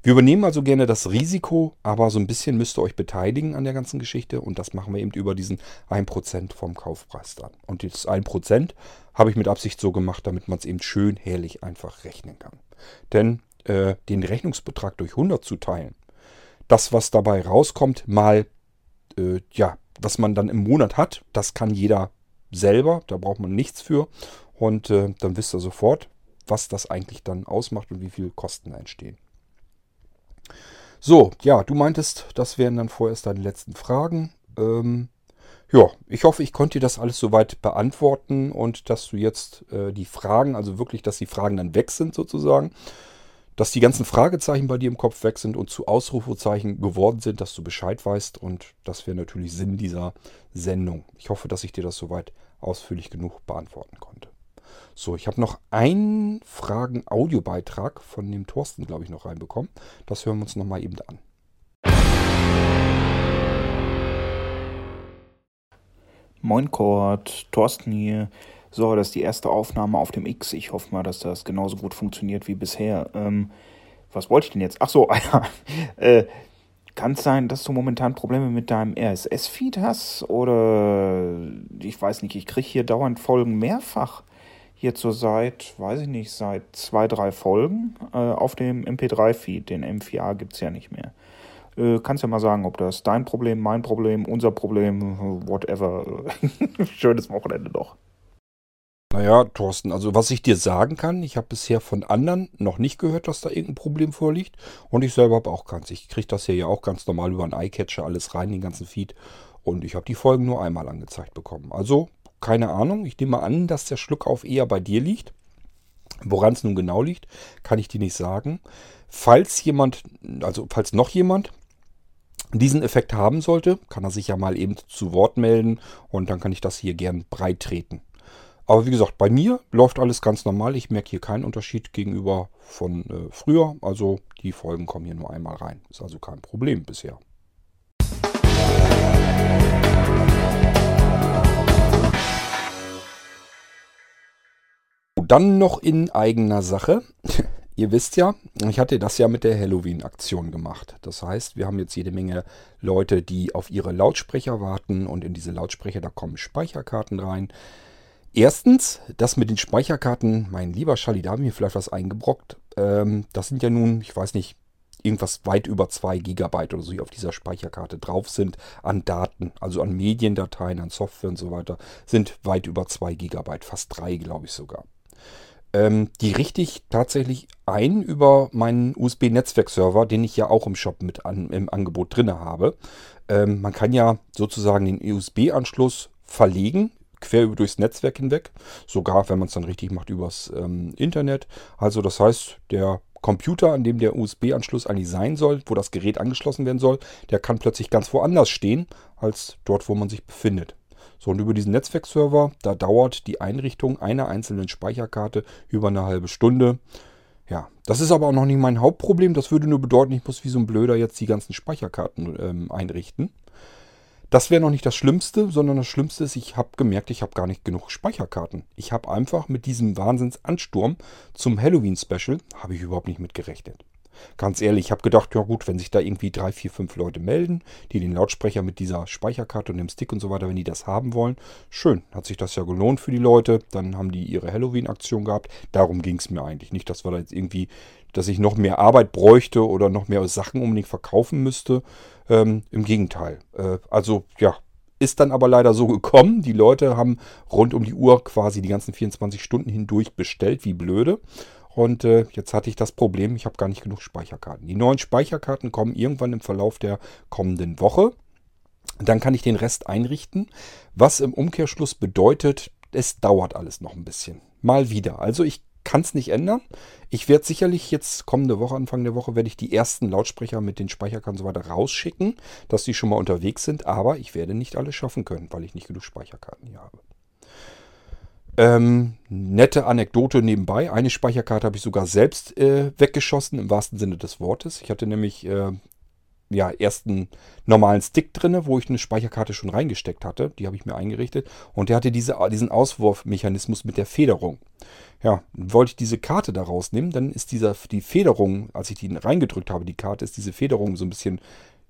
Wir übernehmen also gerne das Risiko, aber so ein bisschen müsst ihr euch beteiligen an der ganzen Geschichte und das machen wir eben über diesen 1% vom Kaufpreis dann. Und das 1% habe ich mit Absicht so gemacht, damit man es eben schön herrlich einfach rechnen kann. Denn äh, den Rechnungsbetrag durch 100 zu teilen, das, was dabei rauskommt, mal äh, ja, was man dann im Monat hat, das kann jeder selber, da braucht man nichts für. Und äh, dann wisst ihr sofort, was das eigentlich dann ausmacht und wie viel Kosten entstehen. So, ja, du meintest, das wären dann vorerst deine letzten Fragen. Ähm, ja, ich hoffe, ich konnte dir das alles soweit beantworten und dass du jetzt äh, die Fragen, also wirklich, dass die Fragen dann weg sind sozusagen dass die ganzen Fragezeichen bei dir im Kopf weg sind und zu Ausrufezeichen geworden sind, dass du Bescheid weißt. Und das wäre natürlich Sinn dieser Sendung. Ich hoffe, dass ich dir das soweit ausführlich genug beantworten konnte. So, ich habe noch einen Fragen-Audiobeitrag von dem Thorsten, glaube ich, noch reinbekommen. Das hören wir uns nochmal eben an. Moin Kurt, Thorsten hier. So, das ist die erste Aufnahme auf dem X. Ich hoffe mal, dass das genauso gut funktioniert wie bisher. Ähm, was wollte ich denn jetzt? Ach so, äh, kann es sein, dass du momentan Probleme mit deinem RSS-Feed hast? Oder ich weiß nicht, ich kriege hier dauernd Folgen mehrfach. Jetzt so seit, weiß ich nicht, seit zwei, drei Folgen äh, auf dem MP3-Feed. Den M4A gibt es ja nicht mehr. Äh, kannst ja mal sagen, ob das dein Problem, mein Problem, unser Problem, whatever. Schönes Wochenende doch. Naja, Thorsten, also was ich dir sagen kann, ich habe bisher von anderen noch nicht gehört, dass da irgendein Problem vorliegt. Und ich selber habe auch keins. Ich kriege das hier ja auch ganz normal über einen Eyecatcher alles rein, den ganzen Feed. Und ich habe die Folgen nur einmal angezeigt bekommen. Also, keine Ahnung. Ich nehme an, dass der Schluckauf eher bei dir liegt. Woran es nun genau liegt, kann ich dir nicht sagen. Falls jemand, also falls noch jemand diesen Effekt haben sollte, kann er sich ja mal eben zu Wort melden und dann kann ich das hier gern breit treten. Aber wie gesagt, bei mir läuft alles ganz normal. Ich merke hier keinen Unterschied gegenüber von äh, früher. Also die Folgen kommen hier nur einmal rein. Ist also kein Problem bisher. Dann noch in eigener Sache. Ihr wisst ja, ich hatte das ja mit der Halloween-Aktion gemacht. Das heißt, wir haben jetzt jede Menge Leute, die auf ihre Lautsprecher warten und in diese Lautsprecher, da kommen Speicherkarten rein. Erstens, das mit den Speicherkarten, mein lieber Schalli, da haben wir vielleicht was eingebrockt. Ähm, das sind ja nun, ich weiß nicht, irgendwas weit über 2 Gigabyte oder so, die auf dieser Speicherkarte drauf sind an Daten, also an Mediendateien, an Software und so weiter, sind weit über 2 Gigabyte, fast 3 glaube ich sogar. Ähm, die richte ich tatsächlich ein über meinen USB-Netzwerkserver, den ich ja auch im Shop mit an, im Angebot drin habe. Ähm, man kann ja sozusagen den USB-Anschluss verlegen, quer durchs Netzwerk hinweg, sogar wenn man es dann richtig macht übers ähm, Internet. Also das heißt, der Computer, an dem der USB-Anschluss eigentlich sein soll, wo das Gerät angeschlossen werden soll, der kann plötzlich ganz woanders stehen, als dort, wo man sich befindet. So, und über diesen Netzwerkserver, da dauert die Einrichtung einer einzelnen Speicherkarte über eine halbe Stunde. Ja, das ist aber auch noch nicht mein Hauptproblem. Das würde nur bedeuten, ich muss wie so ein Blöder jetzt die ganzen Speicherkarten ähm, einrichten. Das wäre noch nicht das Schlimmste, sondern das Schlimmste ist, ich habe gemerkt, ich habe gar nicht genug Speicherkarten. Ich habe einfach mit diesem Wahnsinnsansturm zum Halloween-Special, habe ich überhaupt nicht mitgerechnet. Ganz ehrlich, ich habe gedacht, ja gut, wenn sich da irgendwie drei, vier, fünf Leute melden, die den Lautsprecher mit dieser Speicherkarte und dem Stick und so weiter, wenn die das haben wollen, schön, hat sich das ja gelohnt für die Leute. Dann haben die ihre Halloween-Aktion gehabt. Darum ging es mir eigentlich nicht, dass wir da jetzt irgendwie, dass ich noch mehr Arbeit bräuchte oder noch mehr Sachen unbedingt verkaufen müsste. Ähm, Im Gegenteil. Äh, also ja, ist dann aber leider so gekommen. Die Leute haben rund um die Uhr quasi die ganzen 24 Stunden hindurch bestellt, wie blöde. Und äh, jetzt hatte ich das Problem, ich habe gar nicht genug Speicherkarten. Die neuen Speicherkarten kommen irgendwann im Verlauf der kommenden Woche. Dann kann ich den Rest einrichten, was im Umkehrschluss bedeutet, es dauert alles noch ein bisschen. Mal wieder. Also ich kann es nicht ändern. Ich werde sicherlich jetzt kommende Woche, Anfang der Woche, werde ich die ersten Lautsprecher mit den Speicherkarten und so weiter rausschicken, dass die schon mal unterwegs sind. Aber ich werde nicht alles schaffen können, weil ich nicht genug Speicherkarten hier habe. Ähm, nette Anekdote nebenbei. Eine Speicherkarte habe ich sogar selbst äh, weggeschossen, im wahrsten Sinne des Wortes. Ich hatte nämlich äh, ja, erst einen normalen Stick drin, wo ich eine Speicherkarte schon reingesteckt hatte. Die habe ich mir eingerichtet. Und der hatte diese, diesen Auswurfmechanismus mit der Federung. Ja, wollte ich diese Karte da rausnehmen, dann ist dieser, die Federung, als ich die reingedrückt habe, die Karte, ist diese Federung so ein bisschen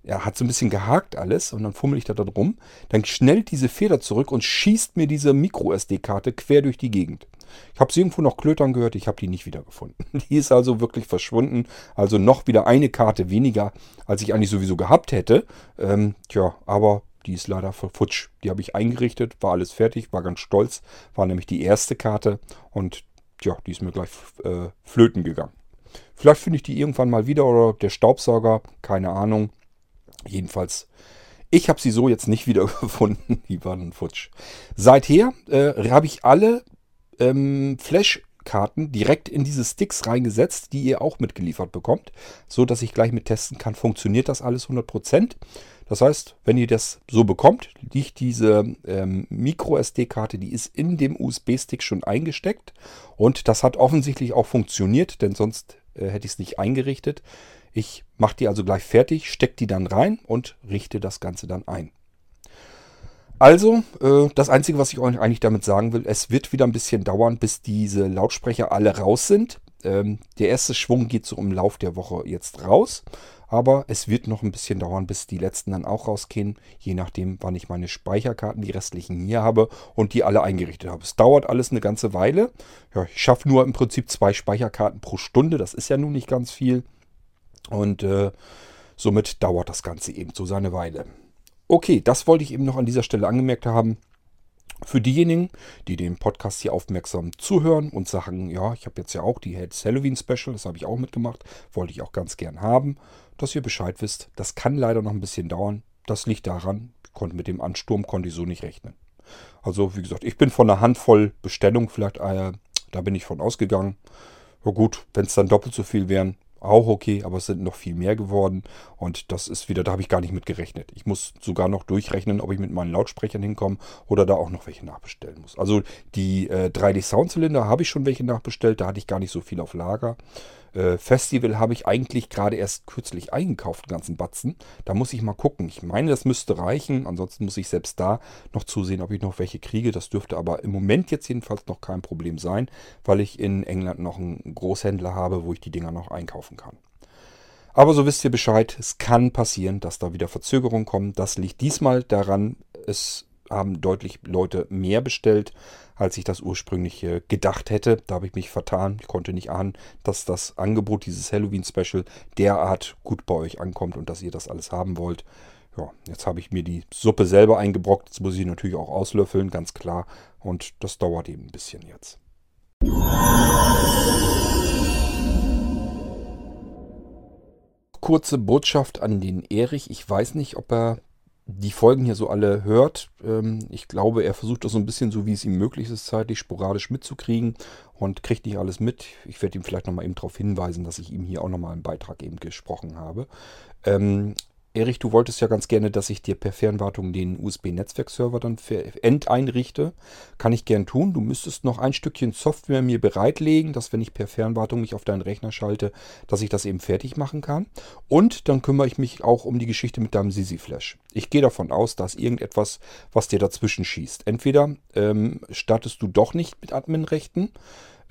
ja, hat so ein bisschen gehakt alles und dann fummel ich da drum. Dann schnellt diese Feder zurück und schießt mir diese Micro-SD-Karte quer durch die Gegend. Ich habe sie irgendwo noch klötern gehört, ich habe die nicht wiedergefunden. Die ist also wirklich verschwunden. Also noch wieder eine Karte weniger, als ich eigentlich sowieso gehabt hätte. Ähm, tja, aber die ist leider futsch. Die habe ich eingerichtet, war alles fertig, war ganz stolz. War nämlich die erste Karte und tja, die ist mir gleich äh, flöten gegangen. Vielleicht finde ich die irgendwann mal wieder oder der Staubsauger, keine Ahnung. Jedenfalls, ich habe sie so jetzt nicht wiedergefunden. Die waren futsch. Seither äh, habe ich alle ähm, Flash-Karten direkt in diese Sticks reingesetzt, die ihr auch mitgeliefert bekommt, so dass ich gleich mit testen kann, funktioniert das alles 100%. Das heißt, wenn ihr das so bekommt, liegt diese ähm, Micro-SD-Karte, die ist in dem USB-Stick schon eingesteckt und das hat offensichtlich auch funktioniert, denn sonst äh, hätte ich es nicht eingerichtet. Ich mache die also gleich fertig, stecke die dann rein und richte das Ganze dann ein. Also, äh, das Einzige, was ich euch eigentlich damit sagen will, es wird wieder ein bisschen dauern, bis diese Lautsprecher alle raus sind. Ähm, der erste Schwung geht so im Lauf der Woche jetzt raus. Aber es wird noch ein bisschen dauern, bis die letzten dann auch rausgehen. Je nachdem, wann ich meine Speicherkarten, die restlichen hier habe und die alle eingerichtet habe. Es dauert alles eine ganze Weile. Ja, ich schaffe nur im Prinzip zwei Speicherkarten pro Stunde. Das ist ja nun nicht ganz viel. Und äh, somit dauert das Ganze eben so seine Weile. Okay, das wollte ich eben noch an dieser Stelle angemerkt haben. Für diejenigen, die den Podcast hier aufmerksam zuhören und sagen, ja, ich habe jetzt ja auch die Heads Halloween Special, das habe ich auch mitgemacht, wollte ich auch ganz gern haben, dass ihr Bescheid wisst. Das kann leider noch ein bisschen dauern. Das liegt daran, konnte mit dem Ansturm konnte ich so nicht rechnen. Also wie gesagt, ich bin von einer Handvoll Bestellungen vielleicht, äh, da bin ich von ausgegangen. Ja gut, wenn es dann doppelt so viel wären, auch okay, aber es sind noch viel mehr geworden. Und das ist wieder, da habe ich gar nicht mit gerechnet. Ich muss sogar noch durchrechnen, ob ich mit meinen Lautsprechern hinkomme oder da auch noch welche nachbestellen muss. Also die äh, 3D-Soundzylinder habe ich schon welche nachbestellt, da hatte ich gar nicht so viel auf Lager. Äh, Festival habe ich eigentlich gerade erst kürzlich eingekauft, den ganzen Batzen. Da muss ich mal gucken. Ich meine, das müsste reichen. Ansonsten muss ich selbst da noch zusehen, ob ich noch welche kriege. Das dürfte aber im Moment jetzt jedenfalls noch kein Problem sein, weil ich in England noch einen Großhändler habe, wo ich die Dinger noch einkaufen kann. Aber so wisst ihr Bescheid, es kann passieren, dass da wieder Verzögerungen kommen. Das liegt diesmal daran, es haben deutlich Leute mehr bestellt, als ich das ursprünglich äh, gedacht hätte. Da habe ich mich vertan. Ich konnte nicht ahnen, dass das Angebot, dieses Halloween-Special, derart gut bei euch ankommt und dass ihr das alles haben wollt. Ja, jetzt habe ich mir die Suppe selber eingebrockt. Jetzt muss ich natürlich auch auslöffeln, ganz klar. Und das dauert eben ein bisschen jetzt. Kurze Botschaft an den Erich. Ich weiß nicht, ob er die Folgen hier so alle hört. Ähm, ich glaube, er versucht das so ein bisschen so, wie es ihm möglich ist, zeitlich sporadisch mitzukriegen und kriegt nicht alles mit. Ich werde ihm vielleicht nochmal eben darauf hinweisen, dass ich ihm hier auch nochmal einen Beitrag eben gesprochen habe. Erich, du wolltest ja ganz gerne, dass ich dir per Fernwartung den USB-Netzwerkserver dann enteinrichte. Kann ich gern tun. Du müsstest noch ein Stückchen Software mir bereitlegen, dass wenn ich per Fernwartung mich auf deinen Rechner schalte, dass ich das eben fertig machen kann. Und dann kümmere ich mich auch um die Geschichte mit deinem Sisi-Flash. Ich gehe davon aus, dass irgendetwas, was dir dazwischen schießt. Entweder ähm, startest du doch nicht mit Adminrechten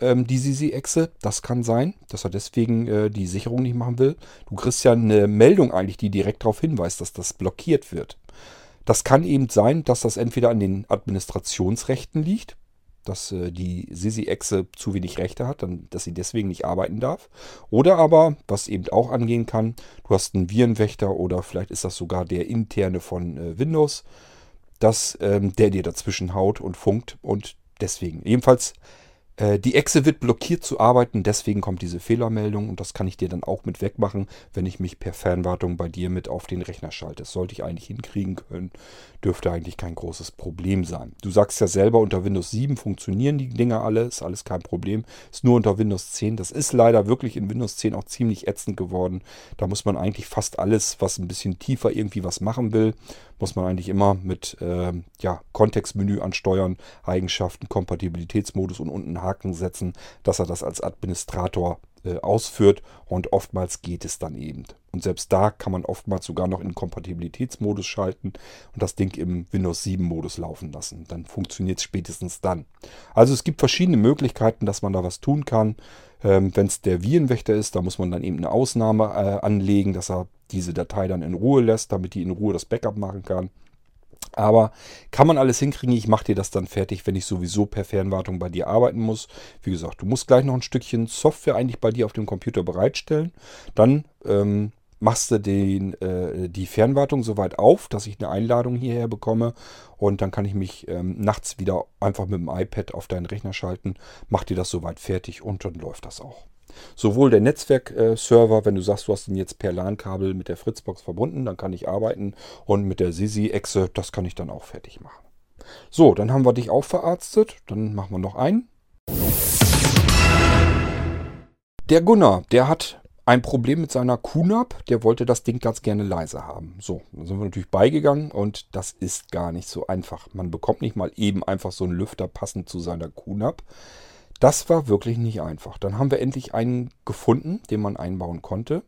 ähm, die Sisi-Echse. Das kann sein, dass er deswegen äh, die Sicherung nicht machen will. Du kriegst ja eine Meldung eigentlich, die direkt darauf hinweist, dass das blockiert wird. Das kann eben sein, dass das entweder an den Administrationsrechten liegt, dass äh, die Sisi-Echse zu wenig Rechte hat, dann, dass sie deswegen nicht arbeiten darf. Oder aber, was eben auch angehen kann, du hast einen Virenwächter oder vielleicht ist das sogar der interne von äh, Windows, dass ähm, der dir dazwischen haut und funkt und deswegen. Ebenfalls äh, die Echse wird blockiert zu arbeiten, deswegen kommt diese Fehlermeldung und das kann ich dir dann auch mit wegmachen, wenn ich mich per Fernwartung bei dir mit auf den Rechner schalte. Das sollte ich eigentlich hinkriegen können, dürfte eigentlich kein großes Problem sein. Du sagst ja selber, unter Windows 7 funktionieren die Dinger alle, ist alles kein Problem, ist nur unter Windows 10. Das ist leider wirklich in Windows 10 auch ziemlich ätzend geworden. Da muss man eigentlich fast alles, was ein bisschen tiefer irgendwie was machen will, muss man eigentlich immer mit äh, ja, Kontextmenü ansteuern, Eigenschaften, Kompatibilitätsmodus und unten Haken setzen, dass er das als Administrator äh, ausführt und oftmals geht es dann eben. Und selbst da kann man oftmals sogar noch in Kompatibilitätsmodus schalten und das Ding im Windows 7 Modus laufen lassen. Dann funktioniert es spätestens dann. Also es gibt verschiedene Möglichkeiten, dass man da was tun kann. Ähm, Wenn es der Virenwächter ist, da muss man dann eben eine Ausnahme äh, anlegen, dass er diese Datei dann in Ruhe lässt, damit die in Ruhe das Backup machen kann. Aber kann man alles hinkriegen? Ich mache dir das dann fertig, wenn ich sowieso per Fernwartung bei dir arbeiten muss. Wie gesagt, du musst gleich noch ein Stückchen Software eigentlich bei dir auf dem Computer bereitstellen. Dann ähm, machst du den, äh, die Fernwartung soweit auf, dass ich eine Einladung hierher bekomme. Und dann kann ich mich ähm, nachts wieder einfach mit dem iPad auf deinen Rechner schalten. Mach dir das soweit fertig und dann läuft das auch. Sowohl der Netzwerkserver, wenn du sagst, du hast ihn jetzt per LAN-Kabel mit der Fritzbox verbunden, dann kann ich arbeiten. Und mit der Sisi-Echse, das kann ich dann auch fertig machen. So, dann haben wir dich auch verarztet. Dann machen wir noch einen. Der Gunnar, der hat ein Problem mit seiner QNAP. Der wollte das Ding ganz gerne leise haben. So, dann sind wir natürlich beigegangen und das ist gar nicht so einfach. Man bekommt nicht mal eben einfach so einen Lüfter passend zu seiner QNAP. Das war wirklich nicht einfach. Dann haben wir endlich einen gefunden, den man einbauen konnte.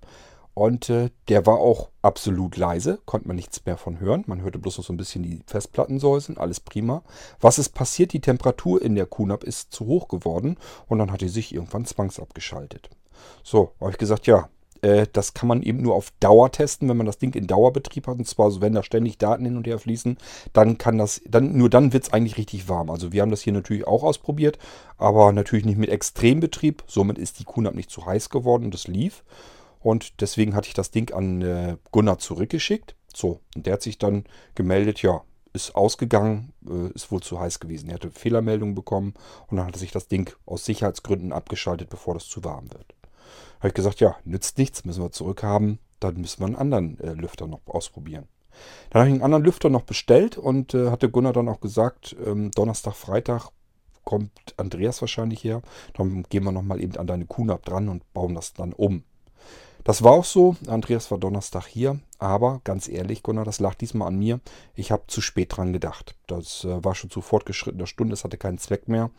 Und äh, der war auch absolut leise, konnte man nichts mehr von hören. Man hörte bloß noch so ein bisschen die Festplatten säuseln, alles prima. Was ist passiert? Die Temperatur in der QNAP ist zu hoch geworden und dann hat die sich irgendwann zwangsabgeschaltet. So, habe ich gesagt, ja, äh, das kann man eben nur auf Dauer testen, wenn man das Ding in Dauerbetrieb hat. Und zwar, so, wenn da ständig Daten hin und her fließen, dann kann das, dann, nur dann wird es eigentlich richtig warm. Also wir haben das hier natürlich auch ausprobiert, aber natürlich nicht mit Extrembetrieb. Somit ist die QNAP nicht zu heiß geworden und es lief. Und deswegen hatte ich das Ding an äh, Gunnar zurückgeschickt. So, und der hat sich dann gemeldet, ja, ist ausgegangen, äh, ist wohl zu heiß gewesen. Er hatte Fehlermeldungen bekommen und dann hat sich das Ding aus Sicherheitsgründen abgeschaltet, bevor das zu warm wird. Habe ich gesagt, ja, nützt nichts, müssen wir zurückhaben. Dann müssen wir einen anderen äh, Lüfter noch ausprobieren. Dann habe ich einen anderen Lüfter noch bestellt und äh, hatte Gunnar dann auch gesagt, ähm, Donnerstag, Freitag kommt Andreas wahrscheinlich her. Dann gehen wir nochmal eben an deine QNAP dran und bauen das dann um. Das war auch so. Andreas war Donnerstag hier. Aber ganz ehrlich, Gunnar, das lag diesmal an mir. Ich habe zu spät dran gedacht. Das äh, war schon zu fortgeschrittener Stunde. Es hatte keinen Zweck mehr.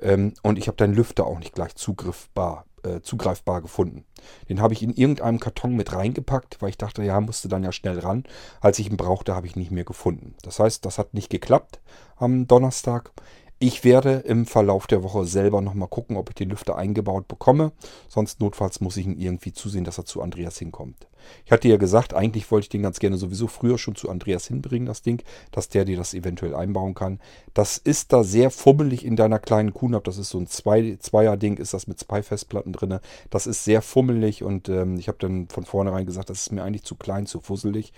Ähm, und ich habe deinen Lüfter auch nicht gleich zugriffbar, äh, zugreifbar gefunden. Den habe ich in irgendeinem Karton mit reingepackt, weil ich dachte, ja, musste dann ja schnell ran. Als ich ihn brauchte, habe ich ihn nicht mehr gefunden. Das heißt, das hat nicht geklappt am Donnerstag. Ich werde im Verlauf der Woche selber nochmal gucken, ob ich den Lüfter eingebaut bekomme. Sonst notfalls muss ich ihn irgendwie zusehen, dass er zu Andreas hinkommt. Ich hatte ja gesagt, eigentlich wollte ich den ganz gerne sowieso früher schon zu Andreas hinbringen, das Ding, dass der dir das eventuell einbauen kann. Das ist da sehr fummelig in deiner kleinen QNAP. Das ist so ein Zwei Zweier-Ding, ist das mit zwei Festplatten drin. Das ist sehr fummelig und ähm, ich habe dann von vornherein gesagt, das ist mir eigentlich zu klein, zu fusselig.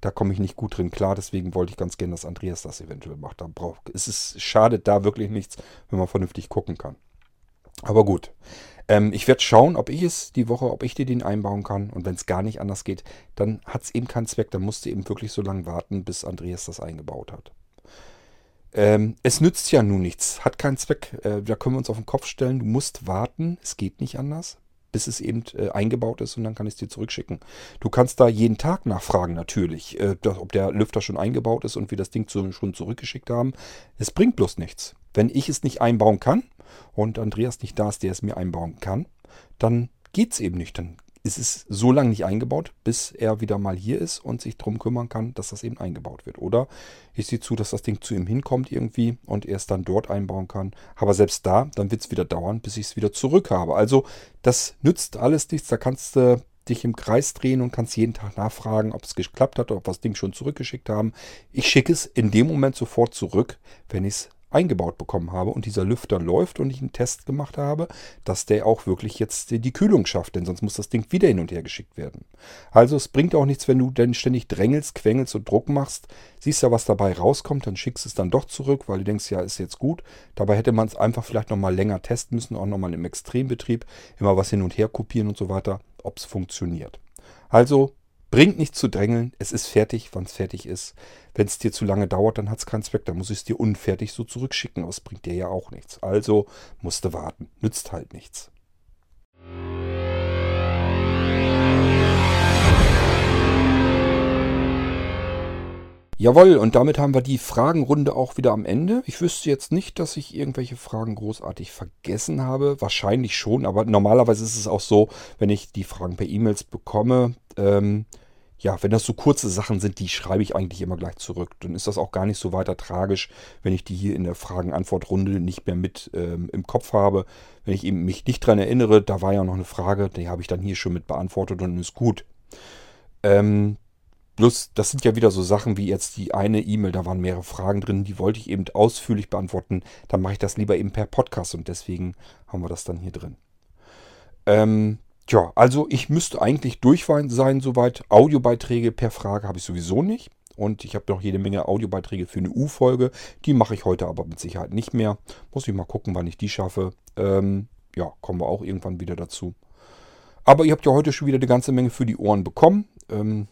Da komme ich nicht gut drin klar, deswegen wollte ich ganz gerne, dass Andreas das eventuell macht. Da braucht, es ist, schadet da wirklich nichts, wenn man vernünftig gucken kann. Aber gut. Ähm, ich werde schauen, ob ich es die Woche, ob ich dir den einbauen kann. Und wenn es gar nicht anders geht, dann hat es eben keinen Zweck. Dann musst du eben wirklich so lange warten, bis Andreas das eingebaut hat. Ähm, es nützt ja nun nichts, hat keinen Zweck. Äh, da können wir uns auf den Kopf stellen. Du musst warten, es geht nicht anders bis es eben äh, eingebaut ist und dann kann ich es dir zurückschicken. Du kannst da jeden Tag nachfragen natürlich, äh, ob der Lüfter schon eingebaut ist und wir das Ding zu, schon zurückgeschickt haben. Es bringt bloß nichts. Wenn ich es nicht einbauen kann und Andreas nicht da ist, der es mir einbauen kann, dann geht es eben nicht. Dann es ist so lange nicht eingebaut, bis er wieder mal hier ist und sich darum kümmern kann, dass das eben eingebaut wird. Oder ich sehe zu, dass das Ding zu ihm hinkommt irgendwie und er es dann dort einbauen kann. Aber selbst da, dann wird es wieder dauern, bis ich es wieder zurück habe. Also das nützt alles nichts. Da kannst du dich im Kreis drehen und kannst jeden Tag nachfragen, ob es geklappt hat oder ob wir das Ding schon zurückgeschickt haben. Ich schicke es in dem Moment sofort zurück, wenn ich es eingebaut bekommen habe und dieser Lüfter läuft und ich einen Test gemacht habe, dass der auch wirklich jetzt die Kühlung schafft, denn sonst muss das Ding wieder hin und her geschickt werden. Also es bringt auch nichts, wenn du denn ständig drängelst, quengelst und Druck machst, siehst ja, was dabei rauskommt, dann schickst es dann doch zurück, weil du denkst, ja, ist jetzt gut. Dabei hätte man es einfach vielleicht nochmal länger testen müssen, auch nochmal im Extrembetrieb, immer was hin und her kopieren und so weiter, ob es funktioniert. Also Bringt nicht zu drängeln, es ist fertig, wann es fertig ist. Wenn es dir zu lange dauert, dann hat es keinen Zweck, dann muss ich es dir unfertig so zurückschicken, aber es bringt dir ja auch nichts. Also musste warten, nützt halt nichts. Jawohl, und damit haben wir die Fragenrunde auch wieder am Ende. Ich wüsste jetzt nicht, dass ich irgendwelche Fragen großartig vergessen habe. Wahrscheinlich schon, aber normalerweise ist es auch so, wenn ich die Fragen per E-Mails bekomme, ähm, ja, wenn das so kurze Sachen sind, die schreibe ich eigentlich immer gleich zurück. Dann ist das auch gar nicht so weiter tragisch, wenn ich die hier in der Fragen-Antwort-Runde nicht mehr mit ähm, im Kopf habe. Wenn ich eben mich nicht dran erinnere, da war ja noch eine Frage, die habe ich dann hier schon mit beantwortet und ist gut. Ähm, Bloß, das sind ja wieder so Sachen wie jetzt die eine E-Mail, da waren mehrere Fragen drin, die wollte ich eben ausführlich beantworten. Dann mache ich das lieber eben per Podcast und deswegen haben wir das dann hier drin. Ähm, tja, also ich müsste eigentlich durch sein soweit. Audiobeiträge per Frage habe ich sowieso nicht. Und ich habe noch jede Menge Audiobeiträge für eine U-Folge. Die mache ich heute aber mit Sicherheit nicht mehr. Muss ich mal gucken, wann ich die schaffe. Ähm, ja, kommen wir auch irgendwann wieder dazu. Aber ihr habt ja heute schon wieder eine ganze Menge für die Ohren bekommen. Ähm,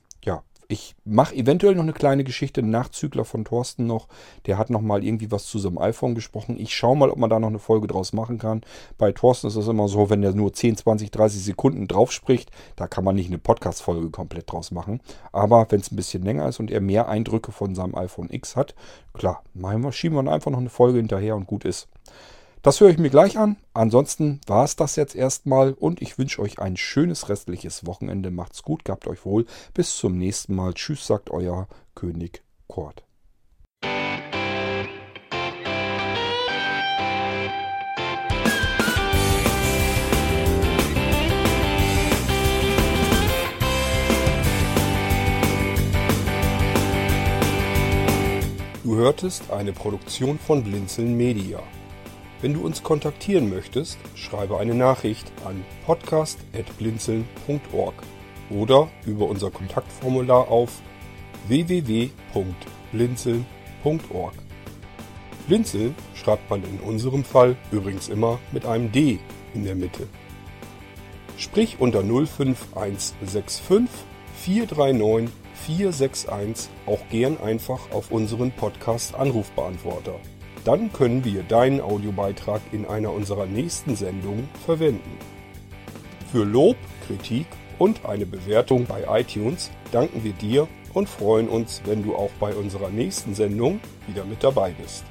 ich mache eventuell noch eine kleine Geschichte, Nachzügler von Thorsten noch. Der hat noch mal irgendwie was zu seinem iPhone gesprochen. Ich schaue mal, ob man da noch eine Folge draus machen kann. Bei Thorsten ist es immer so, wenn der nur 10, 20, 30 Sekunden drauf spricht, da kann man nicht eine Podcast-Folge komplett draus machen. Aber wenn es ein bisschen länger ist und er mehr Eindrücke von seinem iPhone X hat, klar, schieben wir einfach noch eine Folge hinterher und gut ist. Das höre ich mir gleich an. Ansonsten war es das jetzt erstmal und ich wünsche euch ein schönes restliches Wochenende. Macht's gut, gehabt euch wohl. Bis zum nächsten Mal. Tschüss, sagt euer König Kort. Du hörtest eine Produktion von Blinzeln Media. Wenn du uns kontaktieren möchtest, schreibe eine Nachricht an podcast.blinzeln.org oder über unser Kontaktformular auf www.blinzeln.org. Blinzeln schreibt man in unserem Fall übrigens immer mit einem D in der Mitte. Sprich unter 05165 439 461 auch gern einfach auf unseren Podcast Anrufbeantworter. Dann können wir deinen Audiobeitrag in einer unserer nächsten Sendungen verwenden. Für Lob, Kritik und eine Bewertung bei iTunes danken wir dir und freuen uns, wenn du auch bei unserer nächsten Sendung wieder mit dabei bist.